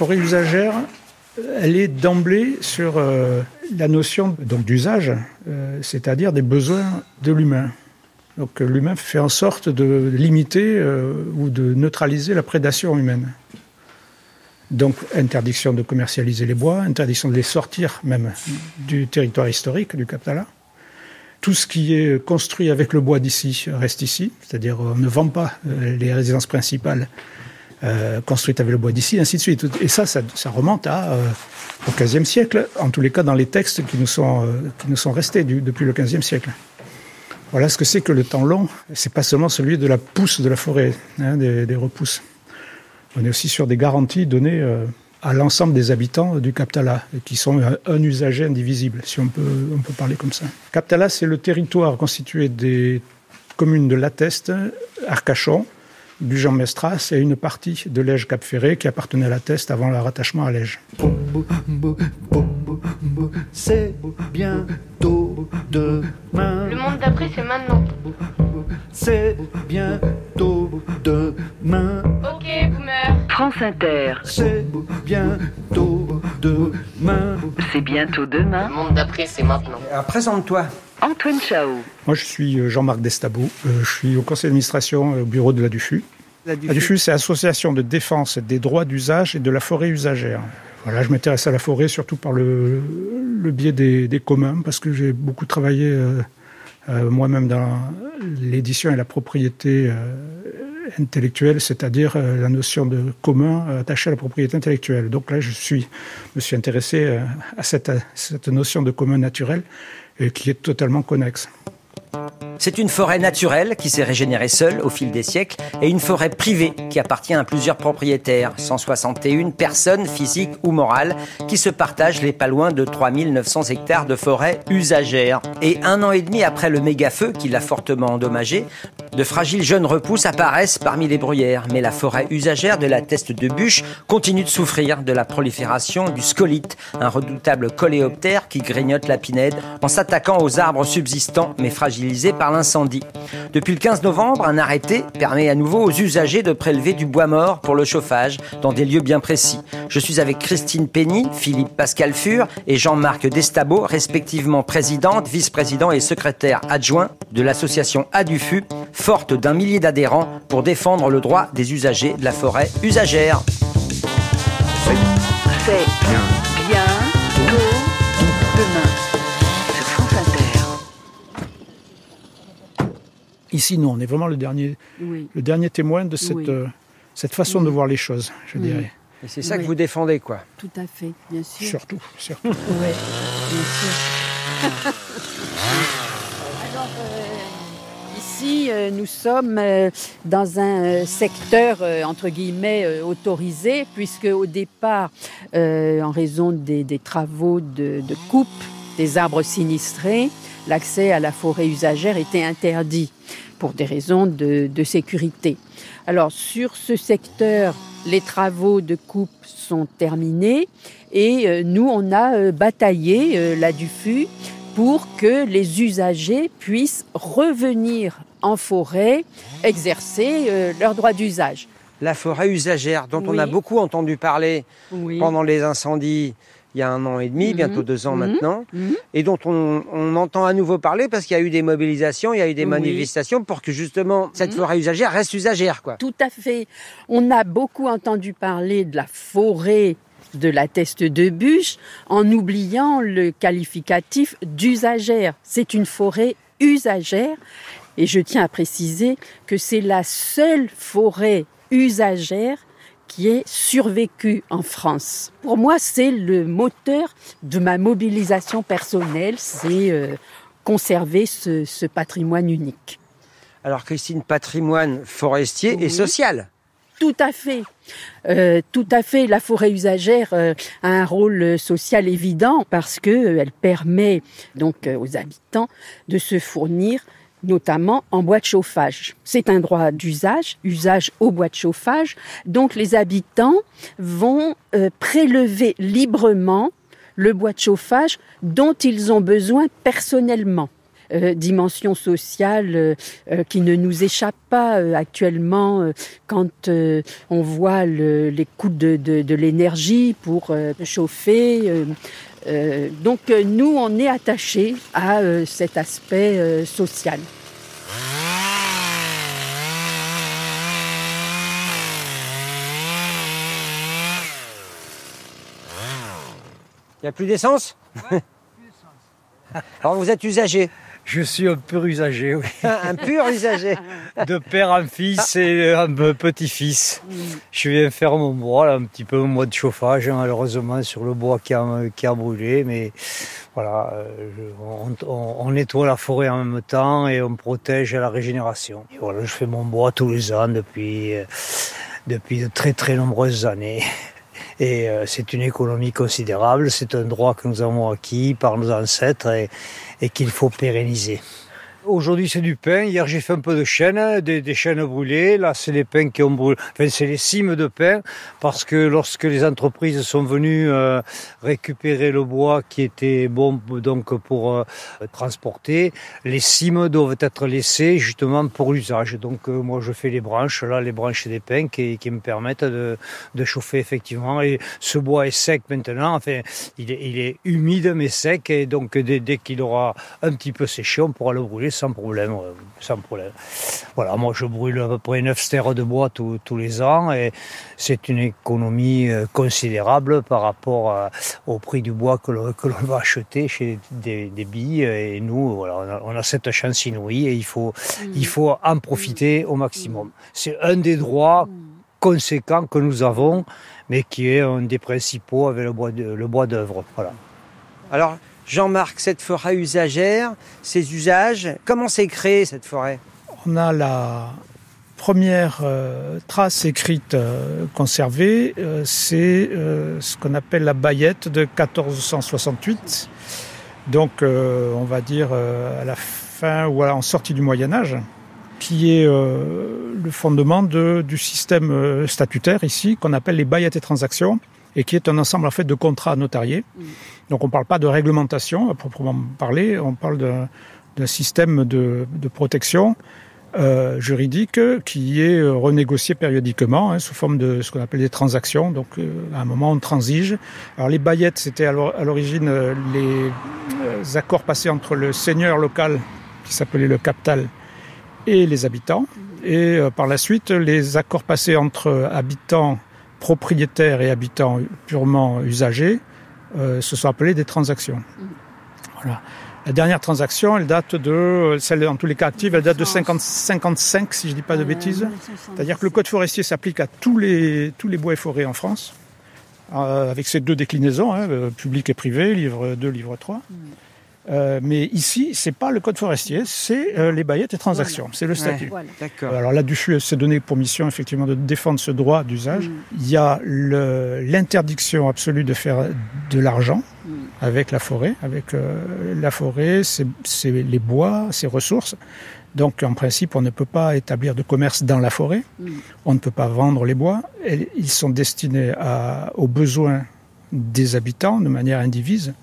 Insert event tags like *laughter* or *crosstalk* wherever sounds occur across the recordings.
forêt usagère, elle est d'emblée sur euh, la notion donc d'usage, euh, c'est-à-dire des besoins de l'humain. Donc l'humain fait en sorte de limiter euh, ou de neutraliser la prédation humaine. Donc interdiction de commercialiser les bois, interdiction de les sortir même du territoire historique du Captala. Tout ce qui est construit avec le bois d'ici reste ici, c'est-à-dire on ne vend pas les résidences principales euh, construite avec le bois d'ici, ainsi de suite. Et ça, ça, remonte euh, au XVe siècle, en tous les cas dans les textes qui nous sont, euh, qui nous sont restés depuis le XVe siècle. Voilà ce que c'est que le temps long. C'est pas seulement celui de la pousse de la forêt, hein, des, repousses. On est aussi sur des garanties données à l'ensemble des habitants du Captala, qui sont un, usager indivisible, si on peut, on peut parler comme ça. Captala, c'est le territoire constitué des communes de Lateste, Arcachon, du Jean Mestras et une partie de l'Ège Cap Ferré qui appartenait à la Teste avant le rattachement à l'Ège. C'est bientôt demain. Le monde d'après, c'est maintenant. C'est bientôt demain. Ok, boomer. France Inter. C'est bientôt demain. C'est bientôt demain. Le monde d'après, c'est maintenant. Alors, présente-toi. Antoine Chao. Moi, je suis euh, Jean-Marc Destabot. Euh, je suis au conseil d'administration euh, au bureau de la DUFU. La DUFU, c'est Association de défense des droits d'usage et de la forêt usagère. Voilà, je m'intéresse à la forêt surtout par le, biais des, communs, parce que j'ai beaucoup travaillé moi-même dans l'édition et la propriété intellectuelle, c'est-à-dire la notion de commun attaché à la propriété intellectuelle. Donc là, je suis, me suis intéressé à cette, notion de commun naturel qui est totalement connexe. C'est une forêt naturelle qui s'est régénérée seule au fil des siècles et une forêt privée qui appartient à plusieurs propriétaires, 161 personnes physiques ou morales qui se partagent les pas loin de 3900 hectares de forêt usagère. Et un an et demi après le méga-feu qui l'a fortement endommagé, de fragiles jeunes repousses apparaissent parmi les bruyères, mais la forêt usagère de la teste de bûche continue de souffrir de la prolifération du scolite, un redoutable coléoptère qui grignote la pinède en s'attaquant aux arbres subsistants mais fragilisés par l'incendie. Depuis le 15 novembre, un arrêté permet à nouveau aux usagers de prélever du bois mort pour le chauffage dans des lieux bien précis. Je suis avec Christine Penny, Philippe Pascal Fur et Jean-Marc Destabo, respectivement présidente, vice-président et secrétaire adjoint de l'association ADUFU, forte d'un millier d'adhérents pour défendre le droit des usagers de la forêt usagère. C'est bien, bien, demain. Ici, non, on est vraiment le dernier, le dernier témoin de cette, euh, cette façon de voir les choses, je dirais. Et c'est ça que vous défendez, quoi. Tout à fait, bien sûr. Surtout, surtout. oui, bien sûr. *laughs* Alors, euh, ici, euh, nous sommes dans un secteur, entre guillemets, autorisé, puisque au départ, en raison des, travaux de, coupe des arbres sinistrés, l'accès à la forêt usagère était interdit pour des raisons de, sécurité. Alors sur ce secteur, les travaux de coupe sont terminés et euh, nous, on a euh, bataillé euh, là du fût pour que les usagers puissent revenir en forêt exercer leurs droits d'usage. La forêt usagère dont on a beaucoup entendu parler pendant les incendies il y a un an et demi, mhm. bientôt deux ans mhm. maintenant, mhm. et dont on, entend à nouveau parler parce qu'il y a eu des mobilisations, il y a eu des manifestations pour que justement cette forêt usagère reste usagère. Quoi. Tout à fait. On a beaucoup entendu parler de la forêt de la teste de bûche en oubliant le qualificatif d'usagère. C'est une forêt usagère et je tiens à préciser que c'est la seule forêt usagère qui est survécu en France. Pour moi, c'est le moteur de ma mobilisation personnelle, c'est euh, conserver ce, patrimoine unique. Alors Christine, patrimoine forestier et social. Tout à fait. Euh, tout à fait. La forêt usagère euh, a un rôle social évident parce que elle permet donc aux habitants de se fournir notamment en bois de chauffage. C'est un droit d'usage, usage au bois de chauffage. Donc les habitants vont euh, prélever librement le bois de chauffage dont ils ont besoin personnellement. Euh, dimension sociale euh, euh, qui ne nous échappe pas euh, actuellement quand euh, on voit le- les coûts de, de- de l'énergie pour euh, chauffer. euh, euh, donc nous, on est attachés à euh, cet aspect euh, social. Il n'y a *laughs* plus d'essence? Alors vous êtes usager, Je suis un pur usager, oui. *laughs* un pur usager. *laughs* De père en fils et un petit-fils. Je viens faire mon bois, là, un petit peu mon mois de chauffage, hein, malheureusement, sur le bois qui a, qui a brûlé. Mais voilà, euh, je- on, on- on nettoie la forêt en même temps et on protège la régénération. Et voilà, je fais mon bois tous les ans depuis, euh, depuis de très très nombreuses années. *laughs* Et euh, c'est une économie considérable, c'est un droit que nous avons acquis par nos ancêtres et, et qu'il faut pérenniser. Aujourd'hui, c'est du pain. Hier, j'ai fait un peu de chêne, des, des chênes brûlés. Là, c'est les pins qui ont brûlé. Enfin, c'est les cimes de pin. Parce que lorsque les entreprises sont venues euh, récupérer le bois qui était bon donc pour euh, transporter, les cimes doivent être laissées justement pour l'usage. Donc, euh, moi, je fais les branches, là, les branches des pins qui, me permettent de, chauffer effectivement. Et ce bois est sec maintenant. Enfin, il est, humide mais sec. Et donc, dès qu'il aura un petit peu séché, on pourra le brûler sans problème. euh, Sans problème. Voilà, moi, je brûle à peu près 9 stères de bois tous- tous les ans. Et c'est une économie euh, considérable par rapport à- au prix du bois que l'on va acheter chez des, des billes. Et nous, voilà, on a, on a cette chance inouïe et il faut, il faut en profiter au maximum. C'est un des droits conséquents que nous avons, mais qui est un des principaux avec le bois de- le bois d'œuvre. Voilà. Alors, Jean-Marc, cette forêt usagère, ses usages, comment s'est créée cette forêt? On a la première euh, trace écrite euh, conservée, euh, c'est ce qu'on appelle la baillette de 1468. Donc, on va dire à la fin ou en sortie du Moyen Âge, qui est le fondement de- du système statutaire ici, qu'on appelle les baillettes et transactions, et qui est un ensemble en fait de contrats notariés. Donc, on ne parle pas de réglementation à proprement parler, on parle d'un système de, de protection euh, juridique qui est euh, renégocié périodiquement hein, sous forme de ce qu'on appelle des transactions. Donc, euh, à un moment, on transige. Alors, les baillettes, c'était à l'or- à l'origine euh, les accords passés entre le seigneur local, qui s'appelait le capital, et les habitants. Et euh, par la suite, les accords passés entre habitants propriétaires et habitants purement usagers euh, se sont appelés des transactions. Voilà. La dernière transaction, elle date de, celle en tous les cas active, elle date de 50, 55, si je ne dis pas de bêtises. C'est-à-dire que le code forestier s'applique à tous les, tous les bois et forêts en France, euh, avec ces deux déclinaisons, hein, euh, public et privé, livre 2, livre 3. Euh, mais ici, c'est pas le code forestier, c'est euh, les baillettes et transactions, c'est le statut. Voilà. D'accord. Alors là-dessus, c'est donné pour mission effectivement de défendre ce droit d'usage. Il y a l'interdiction absolue de faire de l'argent avec la forêt. Avec euh, la forêt, c'est les bois, ses ressources. Donc en principe, on ne peut pas établir de commerce dans la forêt. On ne peut pas vendre les bois. Et ils sont destinés à- aux besoins des habitants de manière indivise.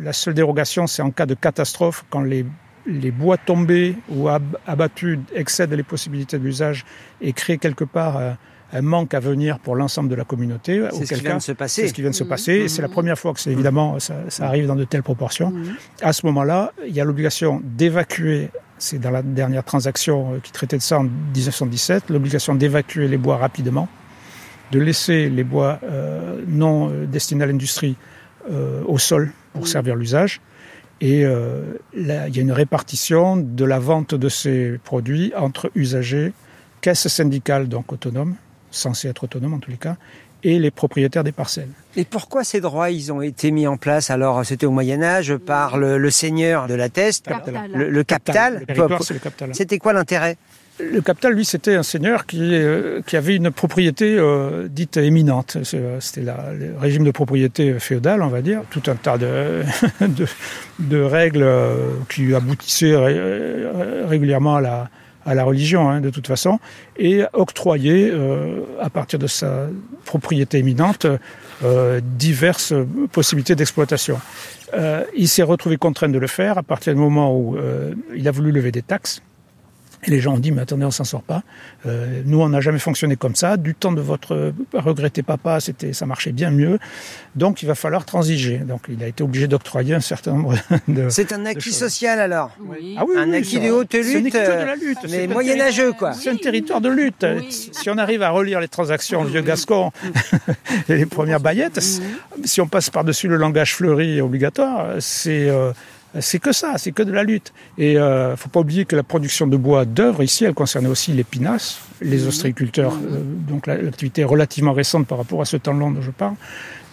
La seule dérogation, c'est en cas de catastrophe, quand les, les bois tombés ou ab- abattus excèdent les possibilités de l'usage et créent quelque part euh, un manque à venir pour l'ensemble de la communauté. C'est ce qui vient de se c'est passer. ce qui vient de se passer. Et c'est la première fois que c'est évidemment ça, ça arrive dans de telles proportions. À ce moment-là, il y a l'obligation d'évacuer. C'est dans la dernière transaction euh, qui traitait de ça en 1917, l'obligation d'évacuer les bois rapidement, de laisser les bois euh, non euh, destinés à l'industrie euh, au sol pour servir l'usage. Et euh, il y a une répartition de la vente de ces produits entre usagers, caisses syndicales donc autonomes, censées être autonomes en tous les cas, et les propriétaires des parcelles. Et pourquoi ces droits, ils ont été mis en place Alors, c'était au Moyen-Âge par le, le seigneur de la Teste, le, le. C'était quoi l'intérêt? Le capital, lui, c'était un seigneur qui, euh, qui avait une propriété euh, dite éminente. Euh, C'était le régime de propriété féodale, on va dire. Tout un tas de, *laughs* règles euh, qui aboutissaient ré- régulièrement à la, religion, hein, de toute façon, et octroyer, euh, à partir de sa propriété éminente, diverses possibilités d'exploitation. Euh, il s'est retrouvé contraint de le faire à partir du moment où il a voulu lever des taxes. Et les gens ont dit, mais attendez, on s'en sort pas. Euh, nous, on n'a jamais fonctionné comme ça. Du temps de votre regretté papa, c'était, ça marchait bien mieux. Donc, il va falloir transiger. Donc, il a été obligé d'octroyer un certain nombre de. C'est un acquis social alors. Oui. Ah oui, un oui, acquis ça- de haute ce n'est lutte, que de la lutte. C'est mais moyenâgeux quoi. c'est un territoire de lutte. Oui. Si on arrive à relire les transactions vieux gascon *laughs* et les premières baillettes, si on passe par-dessus le langage fleuri et obligatoire, c'est euh, c'est que ça, c'est que de la lutte. Et euh, faut pas oublier que la production de bois d'œuvre ici, elle concernait aussi les pinasses, les ostréiculteurs. euh, donc la- l'activité est relativement récente par rapport à ce temps long dont je parle,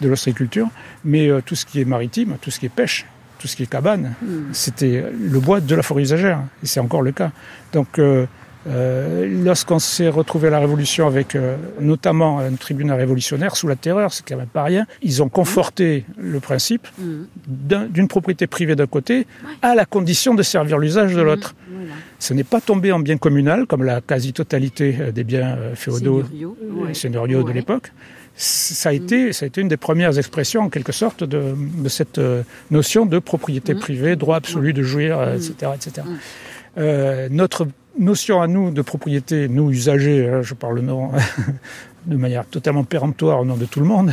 de l'ostréiculture. Mais euh, tout ce qui est maritime, tout ce qui est pêche, tout ce qui est cabane, c'était le bois de la forêt usagère. Et c'est encore le cas. Donc euh, lorsqu'on s'est retrouvé à la Révolution avec euh, notamment un tribunal révolutionnaire sous la terreur, c'est quand même pas rien, ils ont conforté le principe d'un- d'une propriété privée d'un côté à la condition de servir l'usage de l'autre. Voilà. Ce n'est pas tombé en bien communal comme la quasi-totalité euh, des biens féodaux Seigneuriaux, ouais. seigneuriaux de l'époque. Ça a, été, ça a été une des premières expressions, en quelque sorte, de, de cette notion de propriété privée, droit absolu de jouir, etc. etc. Euh, notre notion à nous de propriété, nous usagers, hein, je parle nom, *laughs* de manière totalement péremptoire au nom de tout le monde,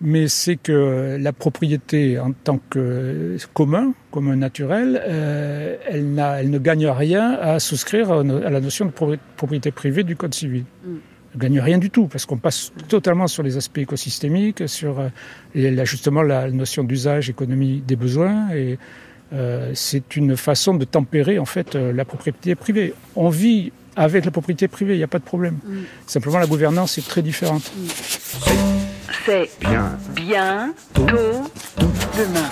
mais c'est que la propriété en tant que commun, commun naturel, euh, elle, ne gagne rien à souscrire à la notion de pro- propriété privée du Code civil. Mm. Elle ne gagne rien du tout, parce qu'on passe totalement sur les aspects écosystémiques, sur euh, et là, justement la notion d'usage, économie des besoins, et euh, c'est une façon de tempérer en fait euh, la propriété privée. On vit avec la propriété privée, il n'y a pas de problème. Mm. Simplement, la gouvernance est très différente. C'est Bien. bien tôt demain.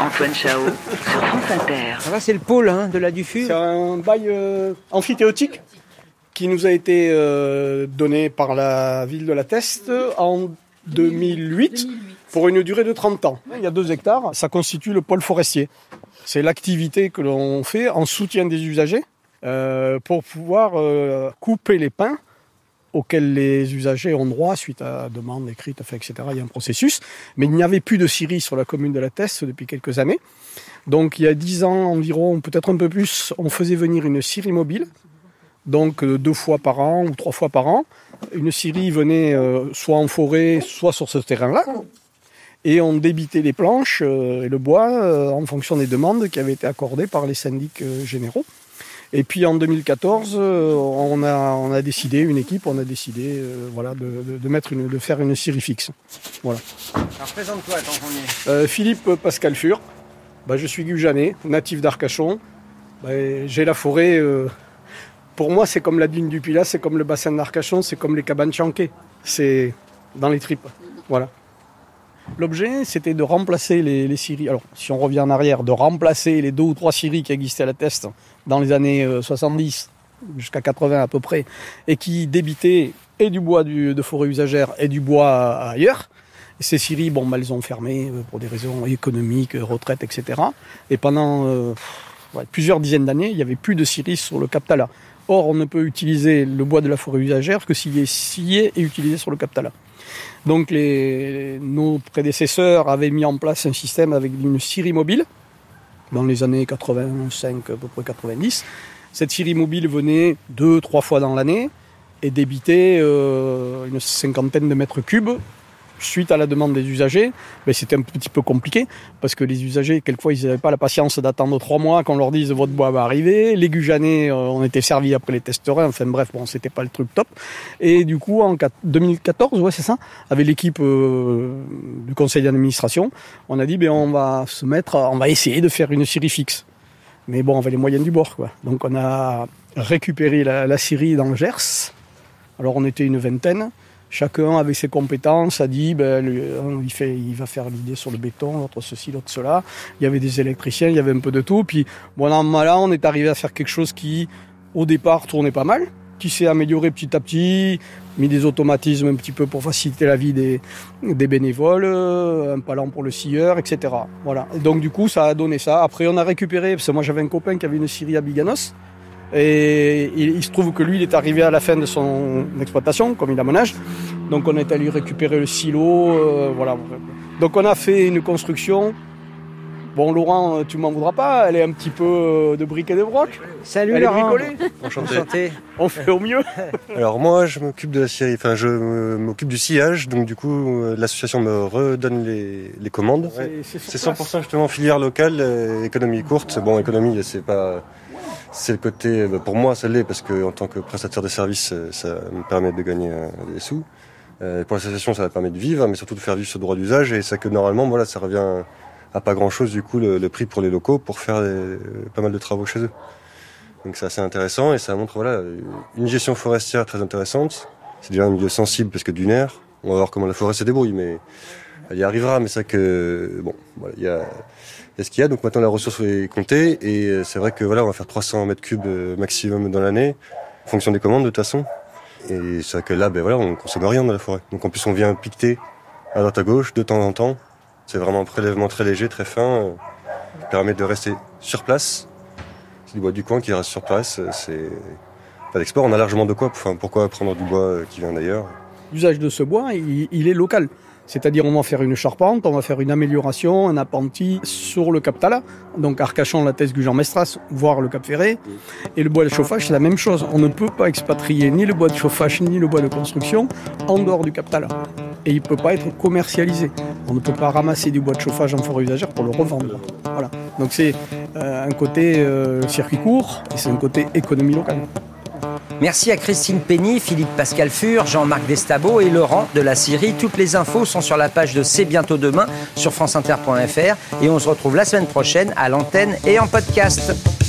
Antoine Chao sur France Inter. Ça va, c'est le pôle hein, de la Diffus. C'est un bail euh, amphithéotique qui nous a été euh, donné par la ville de la Teste en 2008 pour une durée de 30 ans. Il y a deux hectares, ça constitue le pôle forestier. C'est l'activité que l'on fait en soutien des usagers euh, pour pouvoir euh, couper les pins auxquels les usagers ont droit suite à demande écrite, etc. Il y a un processus. Mais il n'y avait plus de scierie sur la commune de la Teste depuis quelques années. Donc il y a 10 ans environ, peut-être un peu plus, on faisait venir une scierie mobile, donc euh, deux fois par an ou trois fois par an. Une scierie venait soit en forêt, soit sur ce terrain-là. Et on débitait les planches euh, et le bois euh, en fonction des demandes qui avaient été accordées par les syndics euh, généraux. Et puis en 2014, euh, on, a, on a décidé, une équipe, on a décidé euh, voilà, de, de- de mettre une, de faire une scierie fixe. Alors présente-toi tant qu'on est. Euh, Philippe Pascal Fur, bah, je suis Gujanais, natif d'Arcachon. Bah, J'ai la forêt. euh, pour moi, c'est comme la ligne du Pilat, c'est comme le bassin d'Arcachon, c'est comme les cabanes chanquées. C'est dans les tripes. Voilà. L'objet, c'était de remplacer les, les. Alors, si on revient en arrière, de remplacer les deux ou trois scieries qui existaient à la Teste dans les années euh, 70 jusqu'à 80 à peu près, et qui débitaient et du bois de forêt usagère et du bois ailleurs. Ces scieries, bon, bah, elles ont fermé euh, pour des raisons économiques, euh, retraite, etc. Et pendant euh, plusieurs dizaines d'années, il n'y avait plus de scieries sur le Captala. Or, on ne peut utiliser le bois de la forêt usagère que s'il est scié et utilisé sur le Captala. Donc, les, nos prédécesseurs avaient mis en place un système avec une scierie mobile dans les années 85, à peu près 90. Cette scierie mobile venait deux, trois fois dans l'année et débitait euh, une cinquantaine de mètres cubes suite à la demande des usagers, mais c'était un petit peu compliqué parce que les usagers, quelquefois, ils n'avaient pas la patience d'attendre trois mois qu'on leur dise votre bois va arriver. Les Gujanais, euh, on était servis après les testerins. Enfin bref, bon, c'était pas le truc top. Et du coup, en quat- 2014, ouais, c'est ça, avec l'équipe euh, du conseil d'administration, on a dit ben on va se mettre, on va essayer de faire une scierie fixe. Mais bon, on avait les moyens du bord, quoi. Donc on a récupéré la, la dans le Gers. Alors on était une vingtaine. Chacun avait ses compétences, a dit, ben, il, fait, il va faire l'idée sur le béton, l'autre ceci, l'autre cela. Il y avait des électriciens, il y avait un peu de tout. Puis, voilà, là, on est arrivé à faire quelque chose qui, au départ, tournait pas mal, qui s'est amélioré petit à petit, mis des automatismes un petit peu pour faciliter la vie des, des bénévoles, euh, un palan pour le scieur, etc. Voilà. Donc, du coup, ça a donné ça. Après, on a récupéré, parce que moi, j'avais un copain qui avait une scierie à Biganos. Et il, il se trouve que lui, il est arrivé à la fin de son exploitation, comme il a mon âge. Donc on est allé récupérer le silo, euh, voilà. Donc on a fait une construction. Bon, Laurent, tu m'en voudras pas, elle est un petit peu euh, de briques et de broc. Salut Elle Laurent. Enchanté. On fait au mieux. *laughs* Alors moi, je m'occupe de la scierie, enfin je m'occupe du sillage, donc du coup euh, l'association me redonne les, les commandes. C'est 100% justement filière locale, euh, économie courte. Bon, économie, c'est pas, c'est le côté, bah, pour moi, ça l'est parce que en tant que prestataire de services, euh, ça me permet de gagner euh, des sous. Euh, pour l'association, ça va permettre de vivre, mais surtout de faire vivre ce droit d'usage et ça que normalement, voilà, ça revient à pas grand chose du coup le, le prix pour les locaux pour faire euh, pas mal de travaux chez eux. Donc c'est assez intéressant et ça montre voilà une gestion forestière très intéressante. C'est déjà un milieu sensible parce que d'une air. On va voir comment la forêt se débrouille, mais elle y arrivera. Mais vrai que bon, voilà, il y a, y a ce qu'il y a. Donc maintenant la ressource est comptée et euh, c'est vrai que voilà, on va faire 300 mètres cubes euh, maximum dans l'année, en fonction des commandes de toute façon. Et c'est vrai que là, ben voilà, on consomme rien dans la forêt. Donc en plus on vient piqueter à droite à gauche de temps en temps. C'est vraiment un prélèvement très léger, très fin, euh, qui permet de rester sur place. C'est du bois du coin qui reste sur place. euh, C'est pas d'export. On a largement de quoi. Pourquoi prendre du bois euh, qui vient d'ailleurs L'usage de ce bois, il est local. C'est-à-dire, on va faire une charpente, on va faire une amélioration, un appentis sur le Cap Tala, donc Arcachon, la thèse Gujan Mestras, voire le Cap Ferré. Et le bois de chauffage, c'est la même chose. On ne peut pas expatrier ni le bois de chauffage ni le bois de construction en dehors du Cap Tala. Et il ne peut pas être commercialisé. On ne peut pas ramasser du bois de chauffage en forêt usagère pour le revendre. Voilà. Donc c'est euh, un côté euh, circuit court et c'est un côté économie locale. Merci à Christine Penny, Philippe Pascal Fur, Jean-Marc Destabo et Laurent de la Syrie. Toutes les infos sont sur la page de C'est bientôt demain sur franceinter.fr et on se retrouve la semaine prochaine à l'antenne et en podcast.